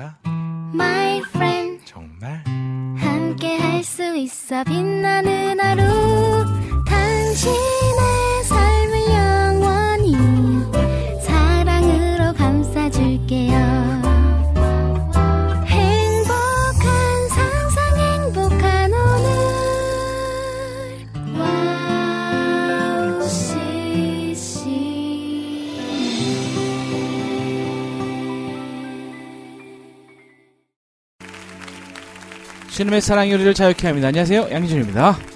내가 My friend 정말? 함께 할 수 있어 빛나는 하루. 당신 신음의 사랑 요리를 자유케 합니다. 안녕하세요. 양희준입니다.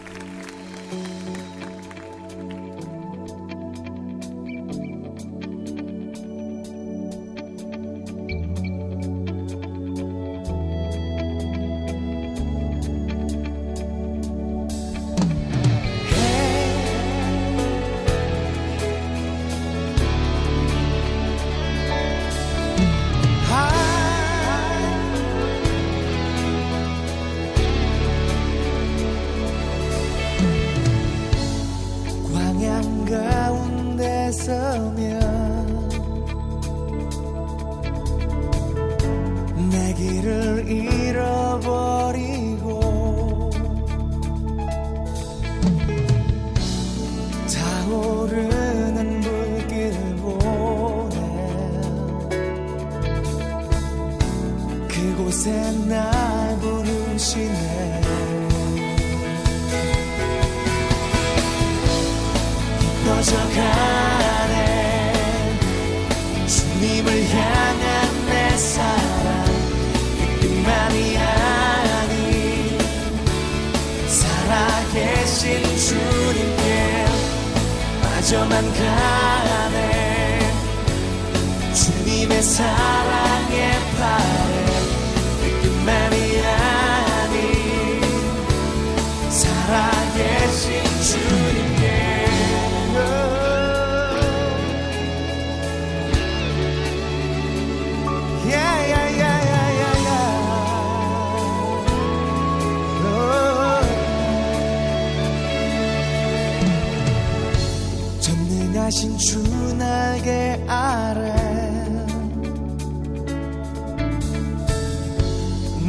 빠져만 가네. 주님의 사랑에 바래 신주 날개 아래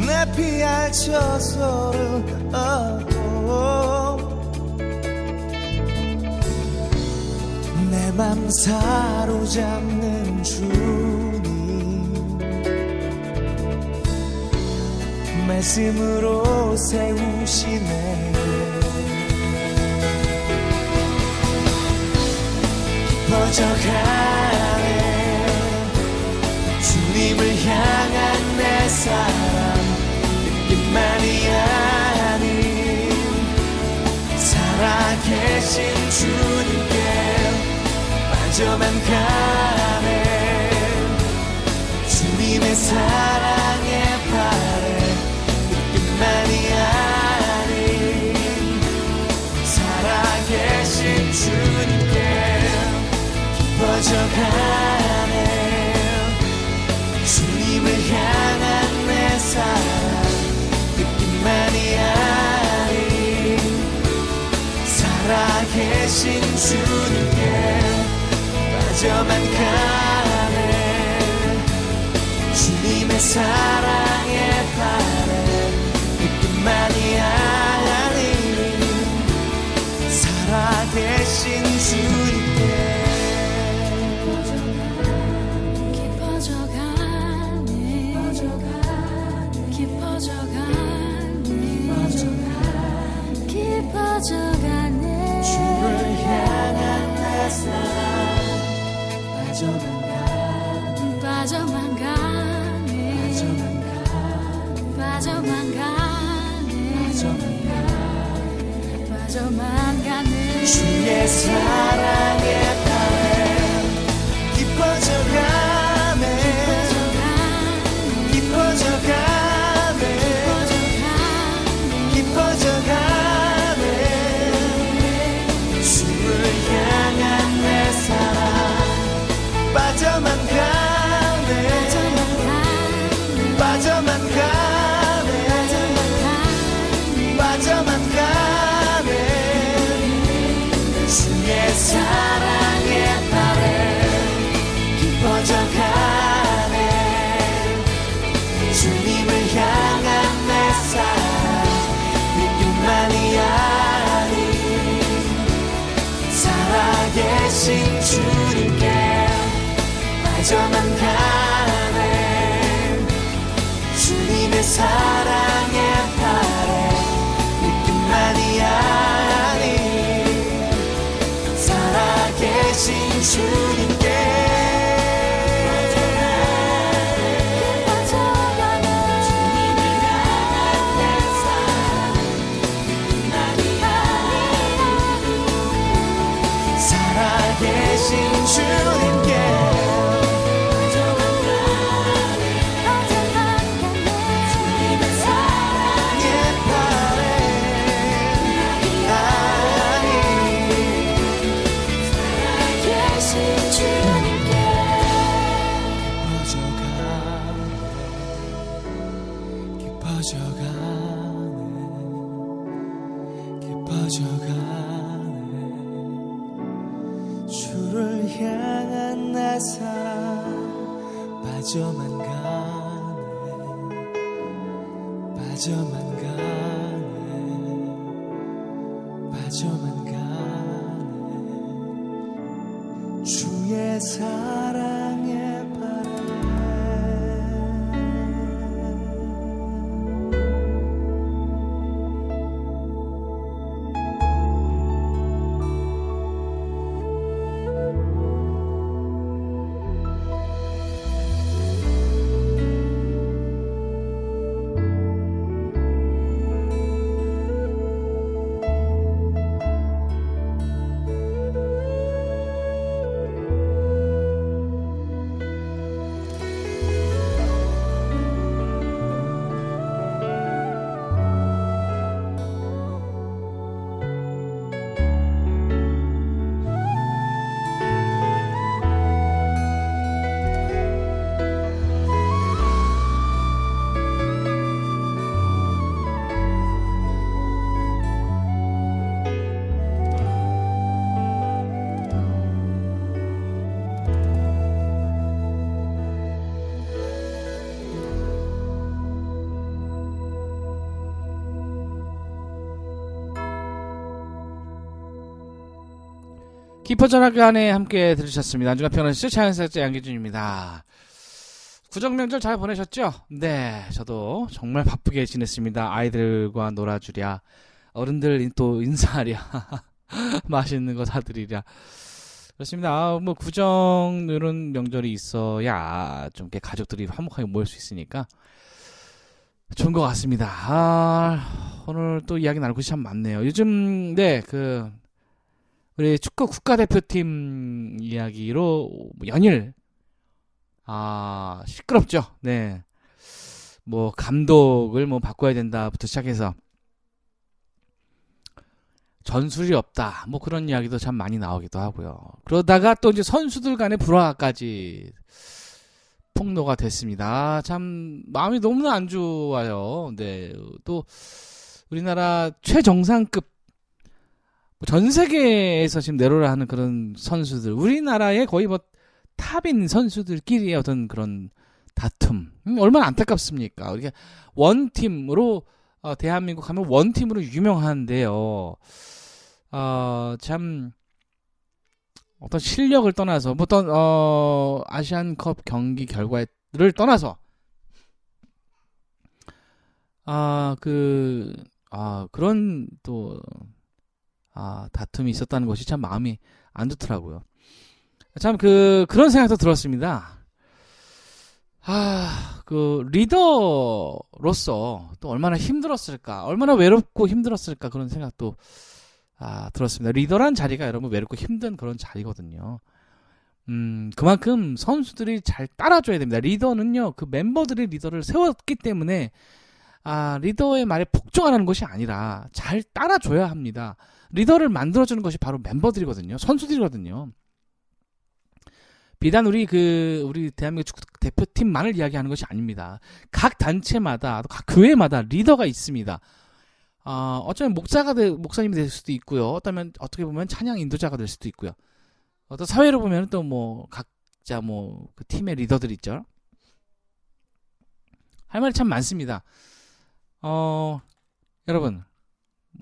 내 피할 저소를 얻고 내 맘 사로잡는 주님. 말씀으로 세우시네 퍼져가네. 주님을 향한 내 사랑 느낌만이 아닌 살아계신 주님께 빠져만 가네. 주님의 사랑에 바래 느낌만이 아닌 살아계신 주님께 깊어져가네. 주님을 향한 내 사랑 느낌만이 아닌 살아계신 주님께 빠져만 가네. 주님의 사랑 빠져만 가네. 빠져만 가네. 주의 사랑 사랑의 팔에 느낌만이 아닌 살아계신 주 깊어져나간에 함께 들으셨습니다. 안중간 평론씨 차연사자 양기준입니다. 구정명절 잘 보내셨죠? 네, 저도 정말 바쁘게 지냈습니다. 아이들과 놀아주랴, 어른들 또 인사하랴, 맛있는 거 사드리랴. 그렇습니다. 아, 뭐 구정 이런 명절이 있어야 좀 이렇게 가족들이 화목하게 모일 수 있으니까 좋은 것 같습니다. 아, 오늘 또 이야기 나눌 것이 참 많네요. 요즘 네, 그 우리 축구 국가대표팀 이야기로 연일 아 시끄럽죠. 네. 뭐 감독을 뭐 바꿔야 된다부터 시작해서 전술이 없다. 뭐 그런 이야기도 참 많이 나오기도 하고요. 그러다가 또 이제 선수들 간의 불화까지 폭로가 됐습니다. 참 마음이 너무나 안 좋아요. 네. 또 우리나라 최정상급 전 세계에서 지금 내로라 하는 그런 선수들, 우리나라의 거의 뭐 탑인 선수들끼리의 어떤 그런 다툼, 음, 얼마나 안타깝습니까? 이게 원팀으로 어, 대한민국 하면 원팀으로 유명한데요. 어, 참 어떤 실력을 떠나서 뭐 어떤 어, 아시안컵 경기 결과를 떠나서 아, 그, 아, 그런 또 아, 다툼이 있었다는 것이 참 마음이 안 좋더라고요. 참 그 그런 생각도 들었습니다. 아, 그 리더로서 또 얼마나 힘들었을까, 얼마나 외롭고 힘들었을까 그런 생각도 아, 들었습니다. 리더란 자리가 여러분 외롭고 힘든 그런 자리거든요. 음, 그만큼 선수들이 잘 따라줘야 됩니다. 리더는요, 그 멤버들이 리더를 세웠기 때문에 아, 리더의 말에 복종하는 것이 아니라 잘 따라줘야 합니다. 리더를 만들어주는 것이 바로 멤버들이거든요. 선수들이거든요. 비단 우리 그 우리 대한민국 축구 대표팀만을 이야기하는 것이 아닙니다. 각 단체마다 또각 교회마다 리더가 있습니다. 어, 어쩌면 목사가 되, 목사님이 될 수도 있고요. 어쩌면 어떻게 보면 찬양 인도자가 될 수도 있고요. 어떤 사회로 보면 또 뭐 각자 뭐 그 팀의 리더들 있죠. 할 말이 참 많습니다. 어, 여러분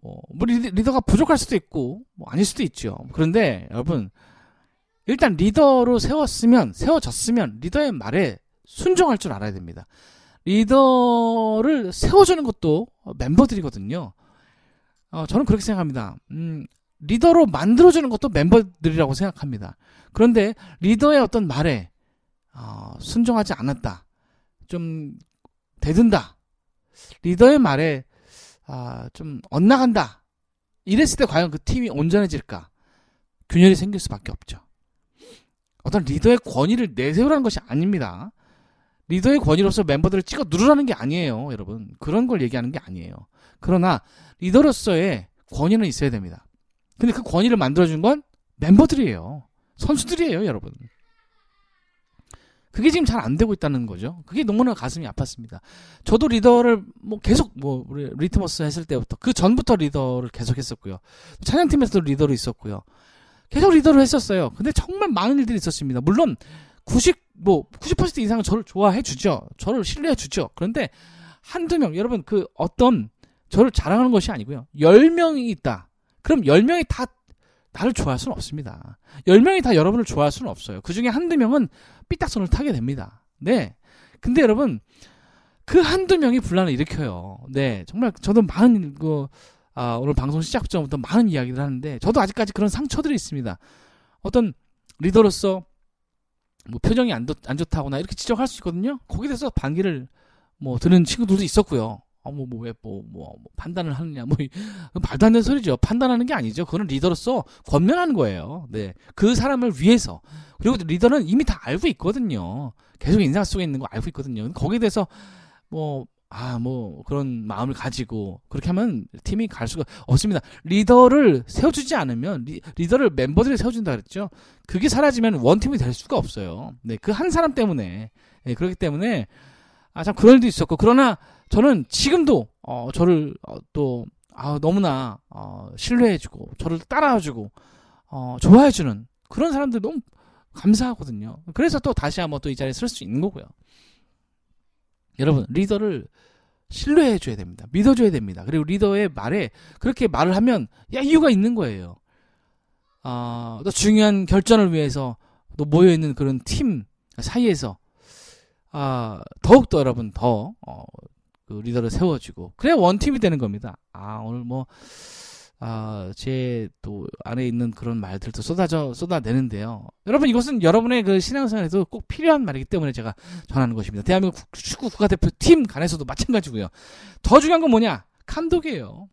뭐, 뭐 리, 리더 가 부족할 수도 있고 뭐 아닐 수도 있죠. 그런데 여러분 일단 리더로 세웠으면 세워졌으면 리더의 말에 순종할 줄 알아야 됩니다. 리더를 세워주는 것도 멤버들이거든요. 어, 저는 그렇게 생각합니다. 음, 리더로 만들어주는 것도 멤버들이라고 생각합니다. 그런데 리더의 어떤 말에 어, 순종하지 않았다. 좀 대든다. 리더의 말에 아, 좀 엇나간다. 이랬을 때 과연 그 팀이 온전해질까? 균열이 생길 수밖에 없죠. 어떤 리더의 권위를 내세우라는 것이 아닙니다. 리더의 권위로서 멤버들을 찍어 누르라는 게 아니에요, 여러분. 그런 걸 얘기하는 게 아니에요. 그러나 리더로서의 권위는 있어야 됩니다. 근데 그 권위를 만들어준 건 멤버들이에요. 선수들이에요, 여러분. 그게 지금 잘 안 되고 있다는 거죠. 그게 너무나 가슴이 아팠습니다. 저도 리더를 뭐 계속 뭐 우리 리트머스 했을 때부터 그 전부터 리더를 계속 했었고요. 찬양팀에서도 리더로 있었고요. 계속 리더를 했었어요. 근데 정말 많은 일들이 있었습니다. 물론 90 뭐 90% 이상은 저를 좋아해 주죠. 저를 신뢰해 주죠. 그런데 한두 명 여러분 그 어떤 저를 자랑하는 것이 아니고요. 10명이 있다. 그럼 10명이 다 나를 좋아할 수는 없습니다. 10명이 다 여러분을 좋아할 수는 없어요. 그 중에 한두 명은 삐딱선을 타게 됩니다. 네. 근데 여러분, 그 한두 명이 분란을 일으켜요. 네. 정말 저도 많은, 그, 아, 오늘 방송 시작 전부터 많은 이야기를 하는데, 저도 아직까지 그런 상처들이 있습니다. 어떤 리더로서, 뭐 표정이 안, 좋, 안 좋다거나 이렇게 지적할 수 있거든요. 거기에 대해서 반기를 뭐 드는 친구들도 있었고요. 어, 뭐, 뭐, 왜, 뭐, 뭐, 뭐 판단을 하느냐, 뭐, 말도 안 되는 소리죠. 판단하는 게 아니죠. 그거는 리더로서 권면하는 거예요. 네. 그 사람을 위해서. 그리고 리더는 이미 다 알고 있거든요. 계속 인상 속에 있는 거 알고 있거든요. 거기에 대해서, 뭐, 아, 뭐, 그런 마음을 가지고, 그렇게 하면 팀이 갈 수가 없습니다. 리더를 세워주지 않으면, 리, 리더를 멤버들이 세워준다 그랬죠. 그게 사라지면 원팀이 될 수가 없어요. 네. 그 한 사람 때문에. 네, 그렇기 때문에, 아, 참, 그런 일도 있었고. 그러나, 저는 지금도 어, 저를 어, 또 아, 너무나 어, 신뢰해주고 저를 따라와주고 어, 좋아해주는 그런 사람들 너무 감사하거든요. 그래서 또 다시 한번 또 이 자리에 설 수 있는 거고요. 여러분 리더를 신뢰해줘야 됩니다. 믿어줘야 됩니다. 그리고 리더의 말에 그렇게 말을 하면 야 이유가 있는 거예요. 어, 또 중요한 결전을 위해서 또 모여 있는 그런 팀 사이에서 아, 더욱더 여러분 더 어, 그 리더를 세워주고 그래야 원팀이 되는 겁니다. 아 오늘 뭐 아, 제 또 안에 있는 그런 말들도 쏟아져 쏟아내는데요. 여러분 이것은 여러분의 그 신앙생활에도 꼭 필요한 말이기 때문에 제가 전하는 것입니다. 대한민국 축구 국가대표 팀 간에서도 마찬가지고요. 더 중요한 건 뭐냐? 감독이에요.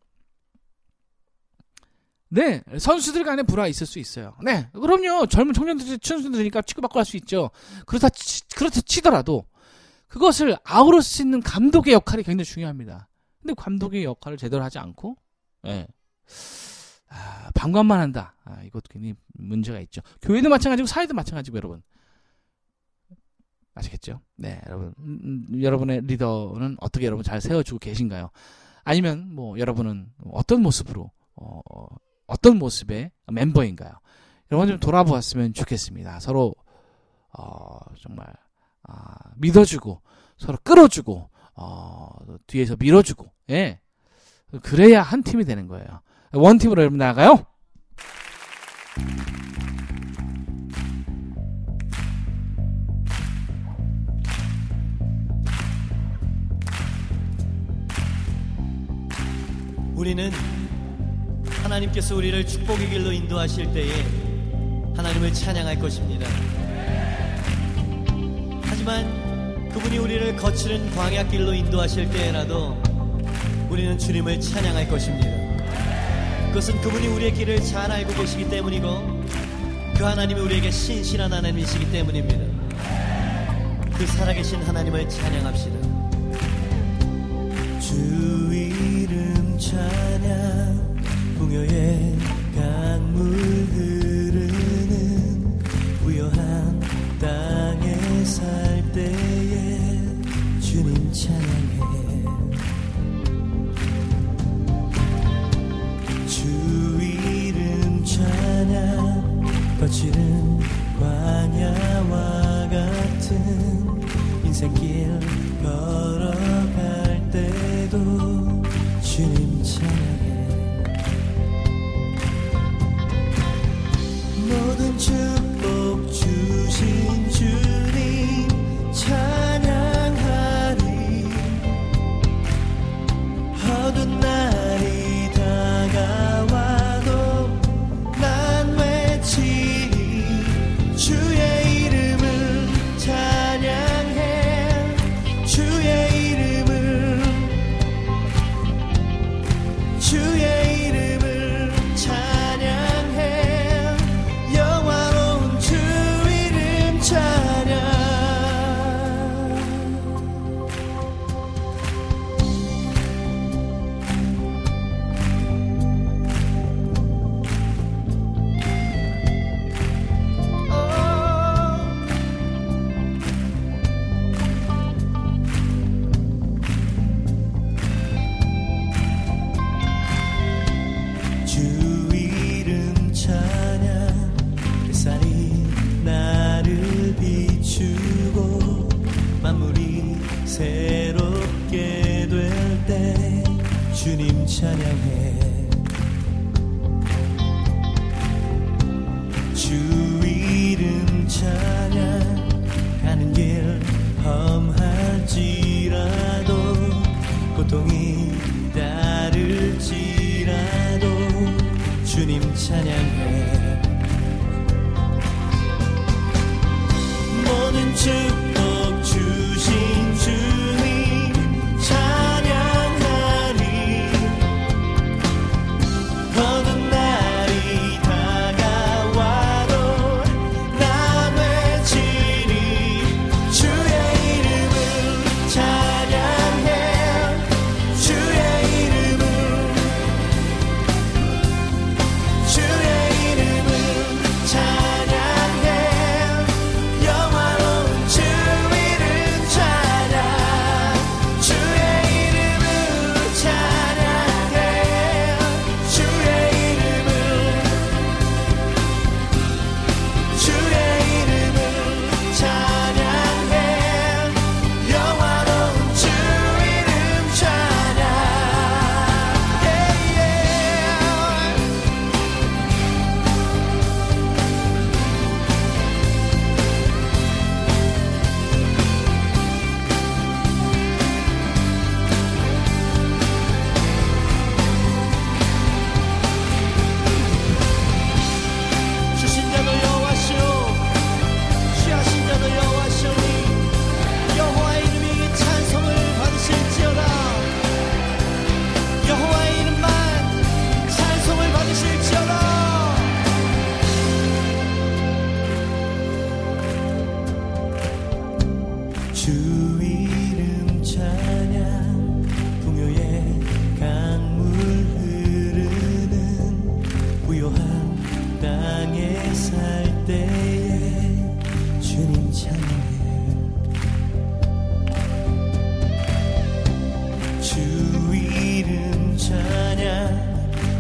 네, 선수들 간에 불화 있을 수 있어요. 네, 그럼요. 젊은 청년들, 청년들이니까 치고받고 할 수 있죠. 그렇다, 치, 그렇다 치더라도 그것을 아우를 수 있는 감독의 역할이 굉장히 중요합니다. 근데 감독의 역할을 제대로 하지 않고, 예. 아, 방관만 한다. 아, 이것도 굉장히 문제가 있죠. 교회도 마찬가지고 사회도 마찬가지고 여러분. 아시겠죠? 네, 여러분. 음, 음, 여러분의 리더는 어떻게 여러분 잘 세워주고 계신가요? 아니면 뭐 여러분은 어떤 모습으로 어, 어떤 모습의 멤버인가요? 여러분 좀 돌아보았으면 좋겠습니다. 서로 어, 정말 아, 믿어주고 서로 끌어주고 어, 뒤에서 밀어주고 예 그래야 한 팀이 되는 거예요. 원 팀으로 여러분 나가요. 우리는 하나님께서 우리를 축복의 길로 인도하실 때에 하나님을 찬양할 것입니다. 하지만 그분이 우리를 거칠은 광야길로 인도하실 때에라도 우리는 주님을 찬양할 것입니다. 그것은 그분이 우리의 길을 잘 알고 계시기 때문이고 그 하나님이 우리에게 신실한 하나님이시기 때문입니다. 그 살아계신 하나님을 찬양합시다. 주 이름 찬양 풍요의 강물 흐 거칠은 광야와 같은 인생길 걸어 into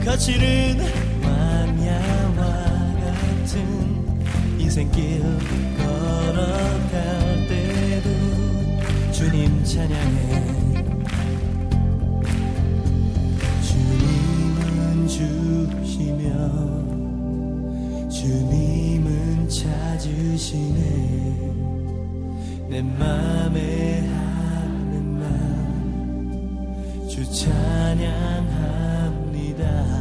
거칠은 마녀와 같은 인생길 걸어갈 때도 주님 찬양해. 주님은 주시며 주님은 찾으시네. 내 맘에 하는 맘주 찬양하 die.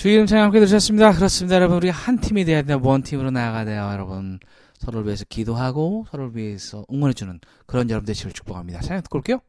주의 찬양 함께 들으셨습니다. 그렇습니다, 여러분. 우리 한 팀이 돼야 돼요. 원 팀으로 나아가야 돼요, 여러분. 서로를 위해서 기도하고 서로를 위해서 응원해주는 그런 여러분 되시길 축복합니다. 찬양 듣고 올게요.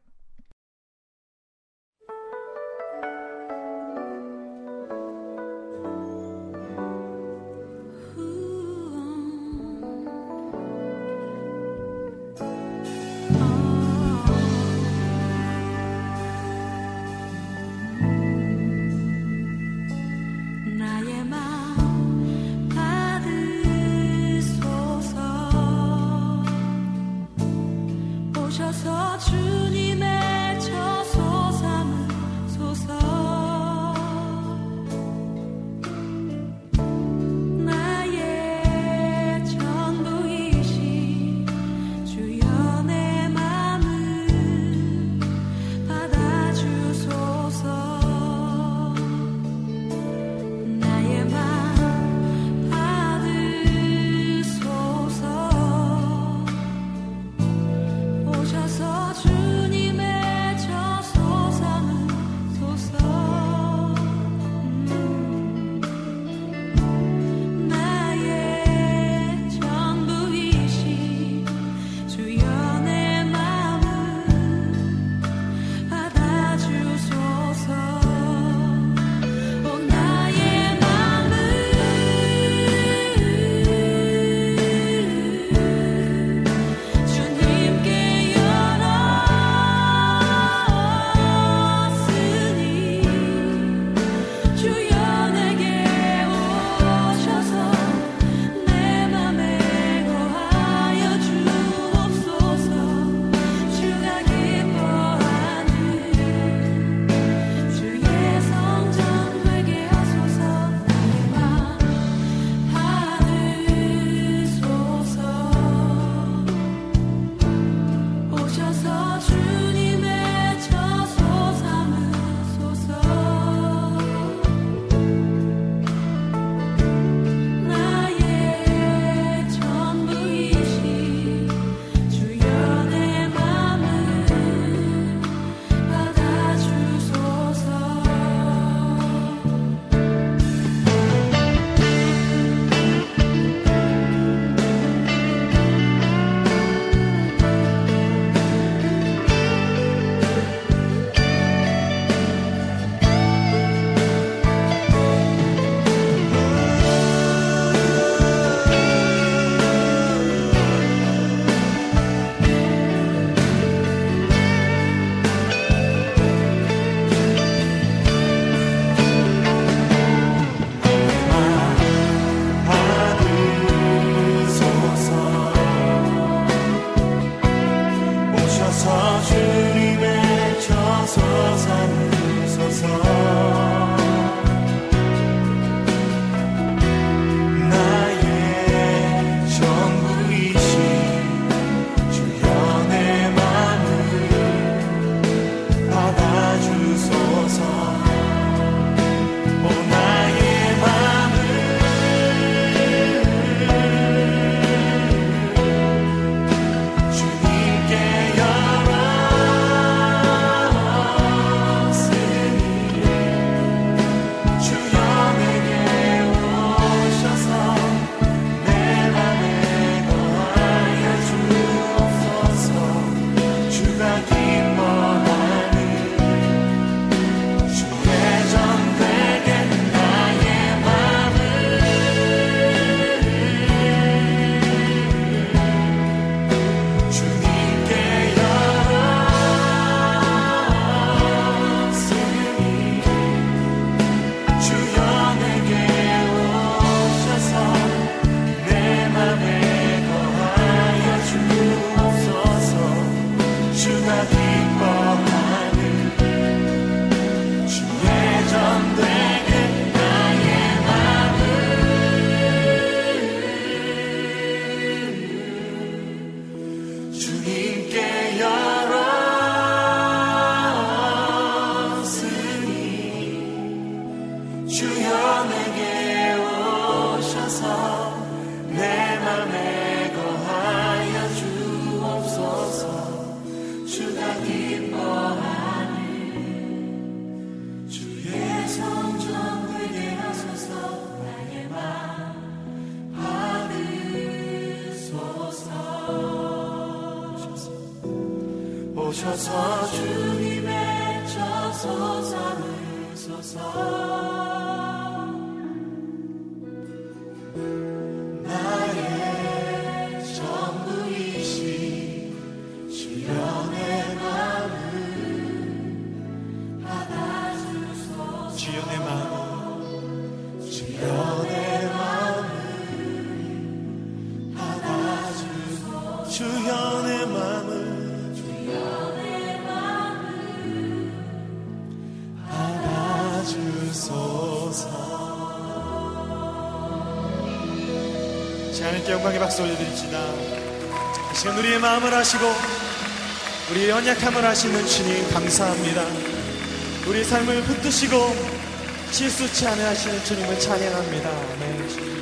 오셔서 주님의 저소 삼으소서 마음을 아시고 우리 연약함을 아시는 주님 감사합니다. 우리 삶을 붙드시고 실수치 않으시는 주님을 찬양합니다. 아멘.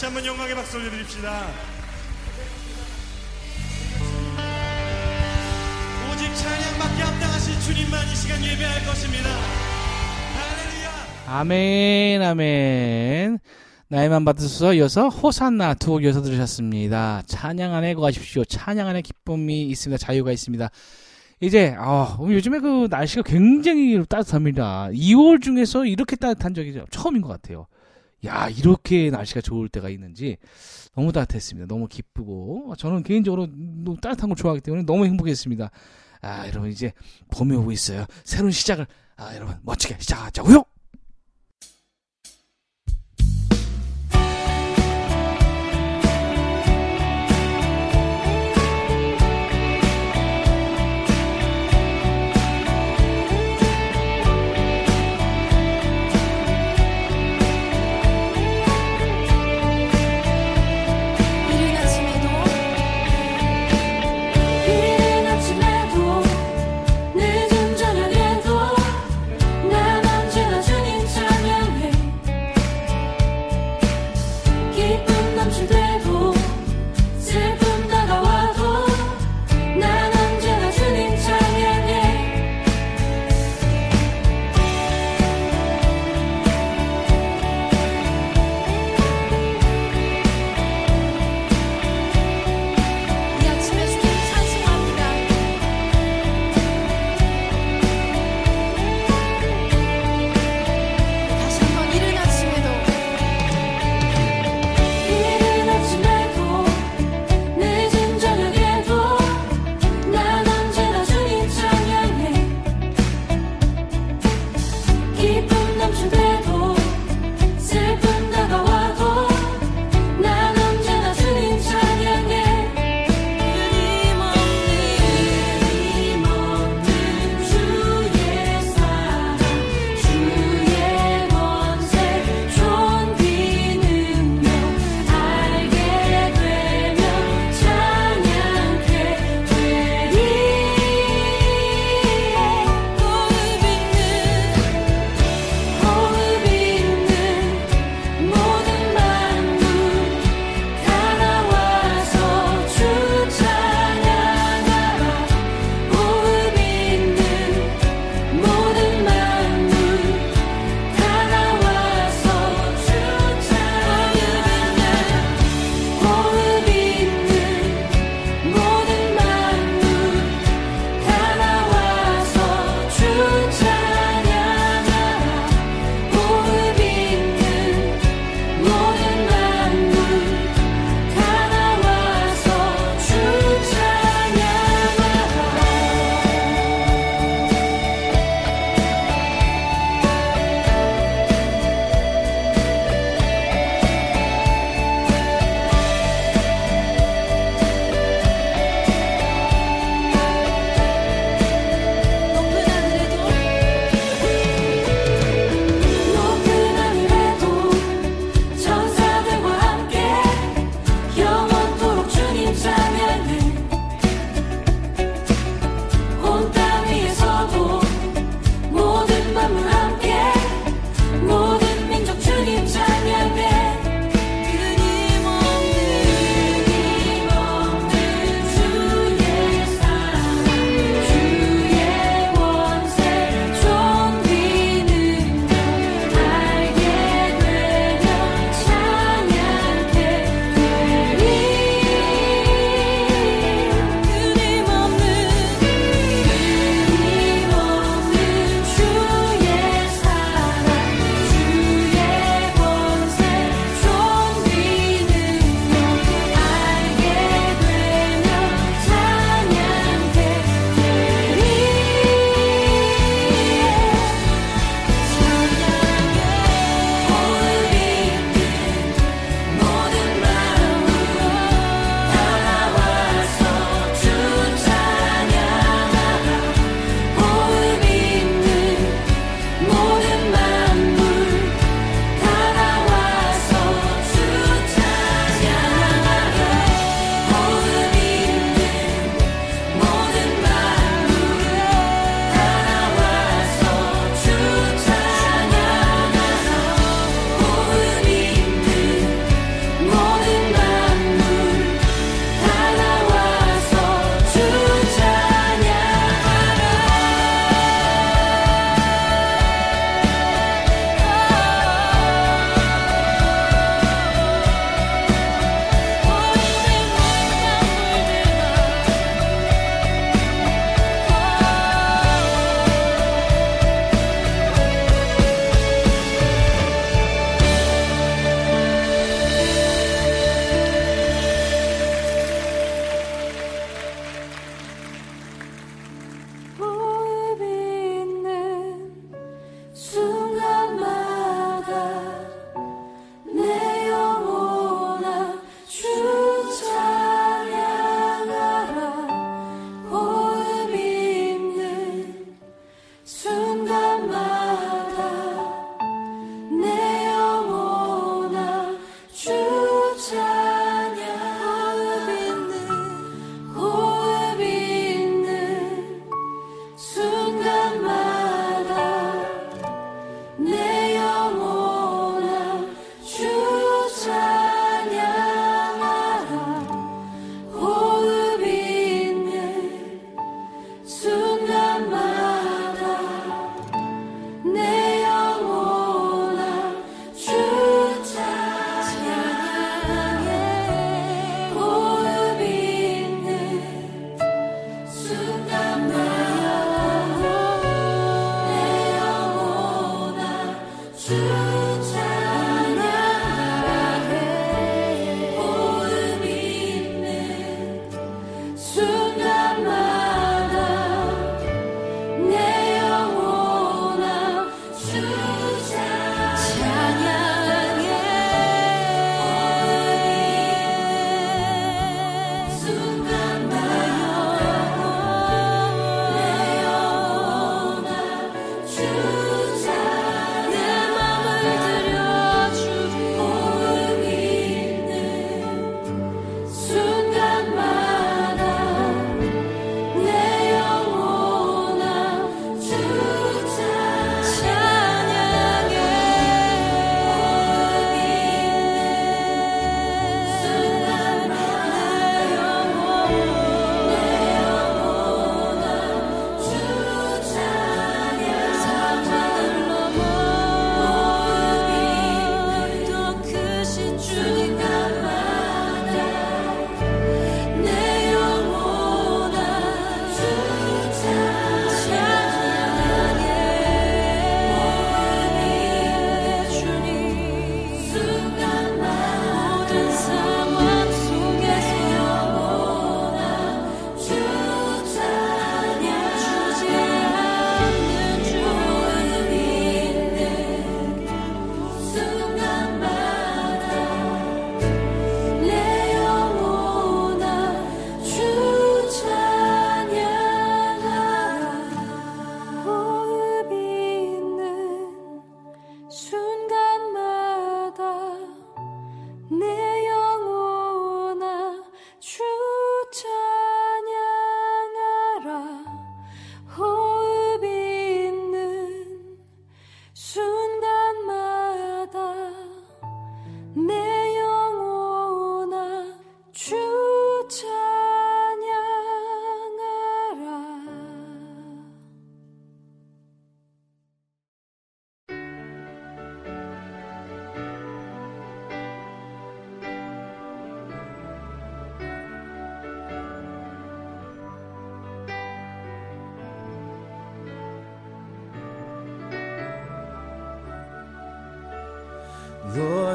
다시 한번 영광의 박수 올려드립시다 오직 찬양받기 합당하신 주님만 이 시간 예배할 것입니다 할렐루야 아멘, 아멘. 나이만 받으소서 이어서 호산나 두 곡 이어서 들으셨습니다. 찬양 안에 거하십시오. 찬양 안에 기쁨이 있습니다. 자유가 있습니다. 이제 아, 요즘에 그 날씨가 굉장히 따뜻합니다. 2월 중에서 이렇게 따뜻한 적이 처음인 것 같아요. 야, 이렇게 날씨가 좋을 때가 있는지 너무 따뜻했습니다. 너무 기쁘고 저는 개인적으로 너무 따뜻한 걸 좋아하기 때문에 너무 행복했습니다. 아, 여러분 이제 봄이 오고 있어요. 새로운 시작을 아, 여러분 멋지게 시작하자고요.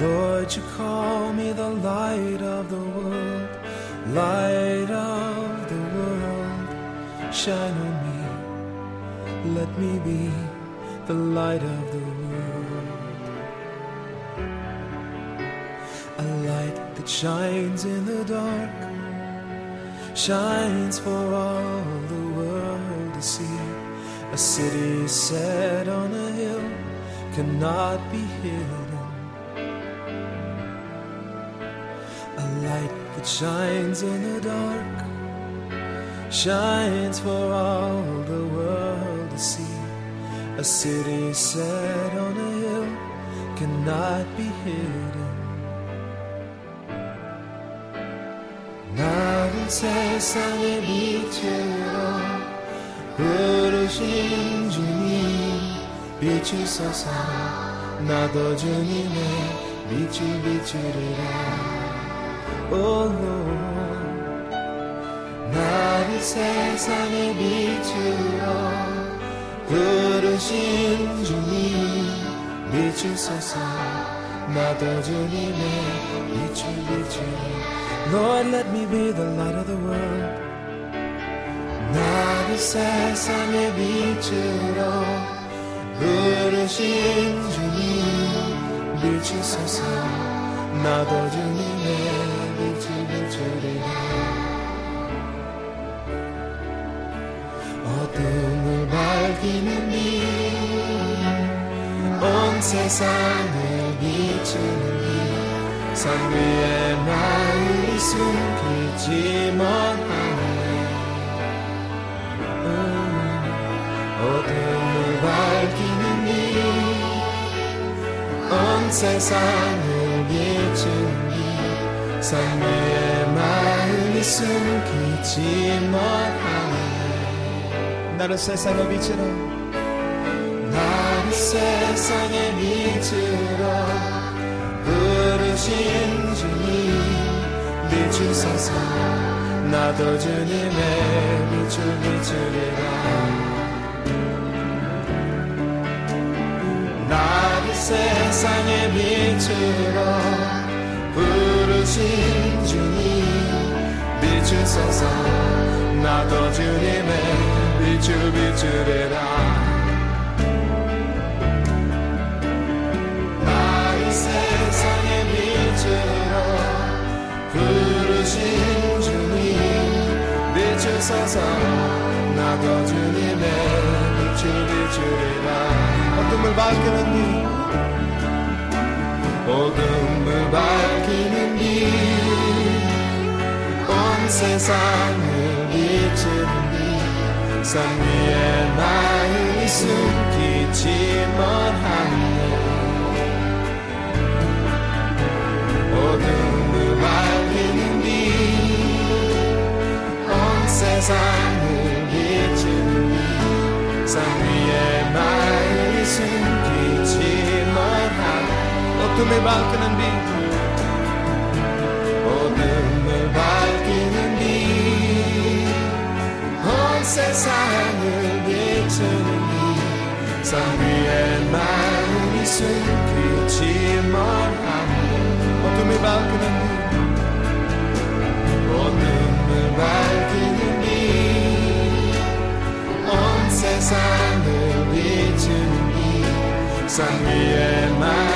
Lord, you call me the light of the world, light of the world. Shine on me, let me be the light of the world. A light that shines in the dark, shines for all the world to see. A city set on a hill cannot be hidden. light that shines in the dark shines for all the world to see. A city set on a hill cannot be hidden. 나를 세상의 빛으로 부르신 주님 비추소서 나도 주님의 빛을 비추리라 오 Lord 나를 세상의 빛으로 부르신 주님 비추소서. 나도 주님의 빛을 비추리라 Lord let me be the light of the world. 나를 세상의 빛으로 부르신 주님 비추소서. 나도 주님 밝히는 빛온 세상을 비추는 빛산 위에 나를 숨기지 못하네. 어둠을 밝히는 빛온 세상을 비추는 빛산 위에 마음이 숨기지 못하네 나를 세상의 빛으로 나를 세상의 빛으로 부르신 주님 비추소서 나도 주님의 빛을 비추리라. 나를 세상의 빛으로 부르신 주님 비추소서 나도 주님의 빛을 비추리라 나를 세상의 빛으로 부르신 주님 비추소서 나도 주님의 빛을 비추리라 어둠을 밝히는 빛 어둠을 밝히는 빛온 세상을 비추는 빛 산 위에 나의 숨기지 못하네. 어둠을 밝히는 빛온 세상을 비추는 빛산 위에 나의 숨기지 못하네. 어둠을 밝히는 빛 세상을 비추는 빛산 위에 마음이 숨기지만 않는 어둠을 밝히는 어둠을 밝히는 빛온 세상을 비추는 빛산 위에 마음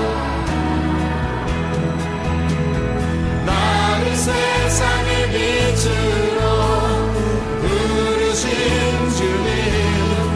세상의 빛으로 부르신 주님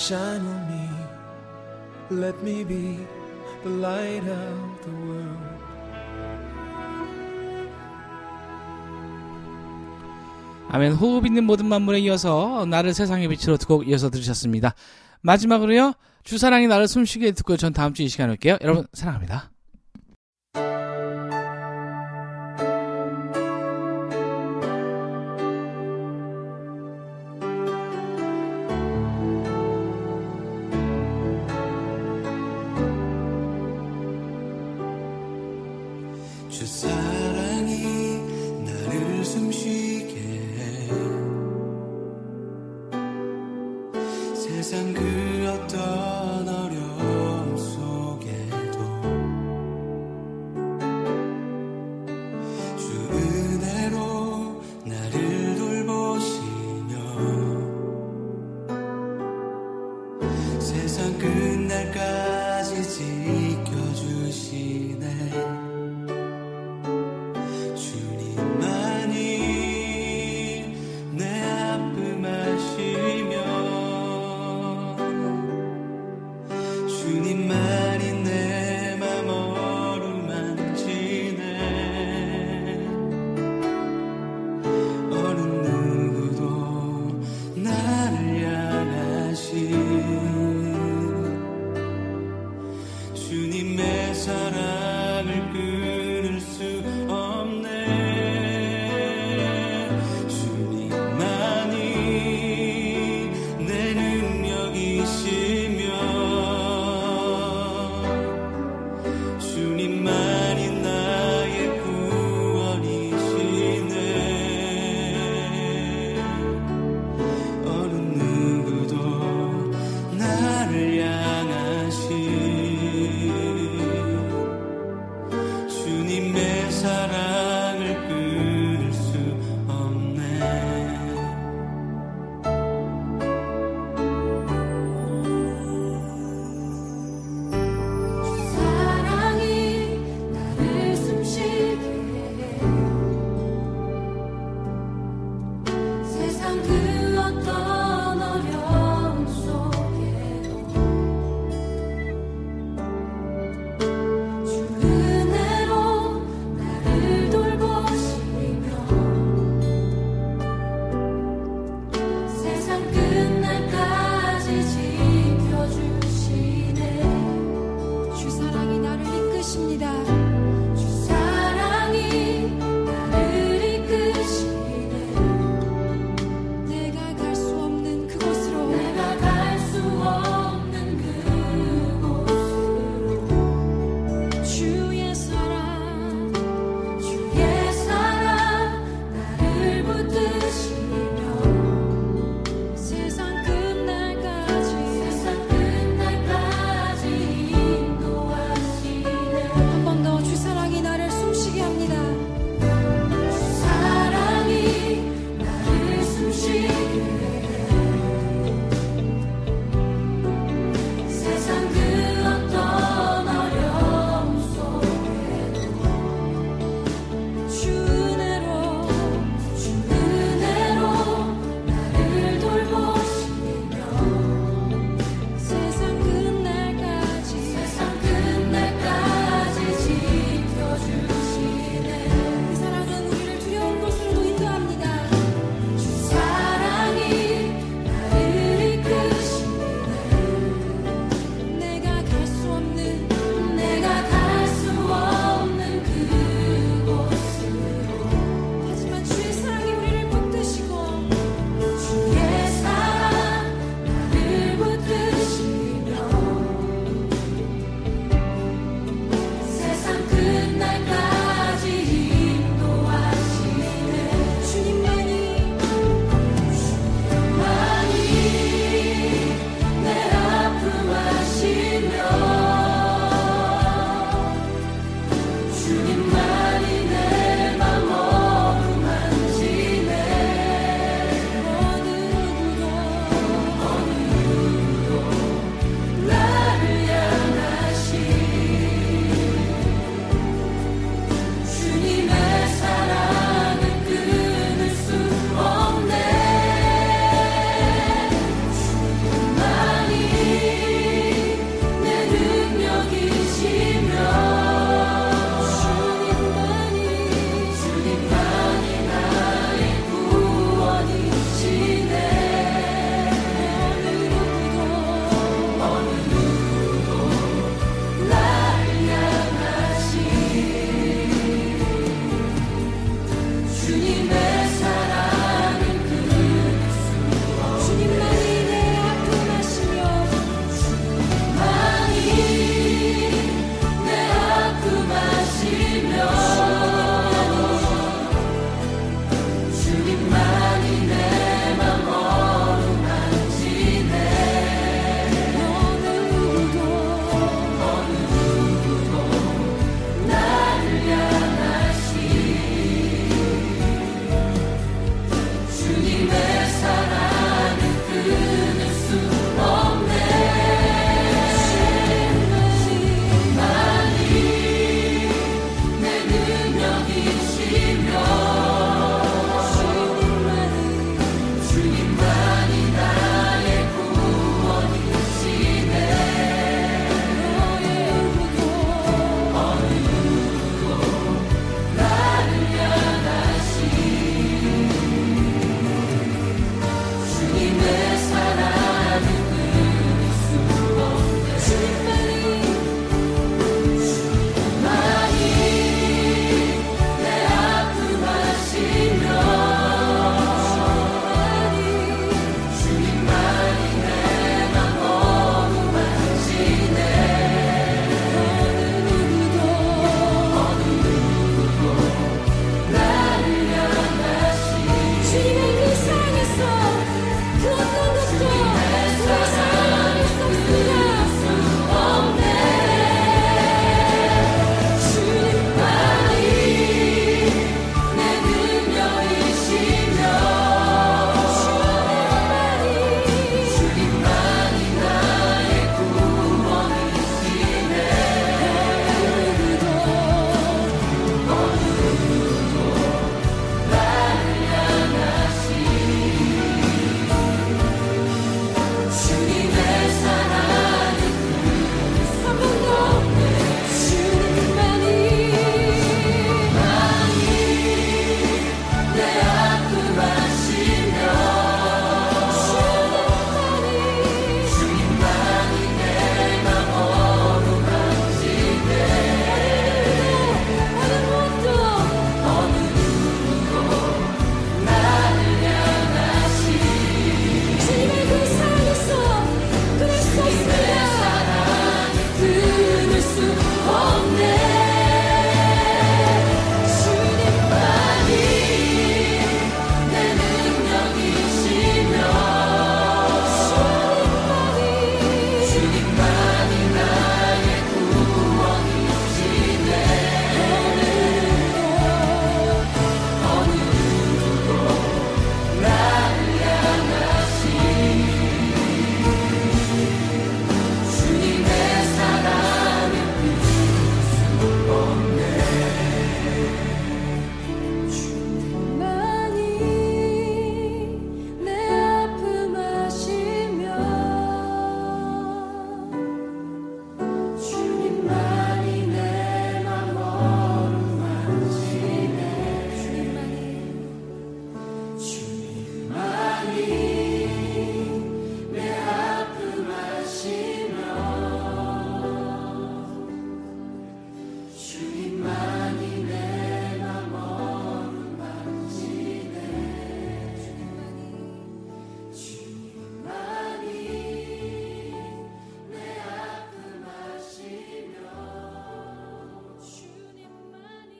Shine on me, let me be the light of the world. 아멘. 호흡 있는 모든 만물에 이어서 나를 세상의 빛으로 듣고 이어서 들으셨습니다. 마지막으로요. 주사랑이 나를 숨쉬게 듣고 전 다음 주 이 시간에 올게요. 여러분 사랑합니다.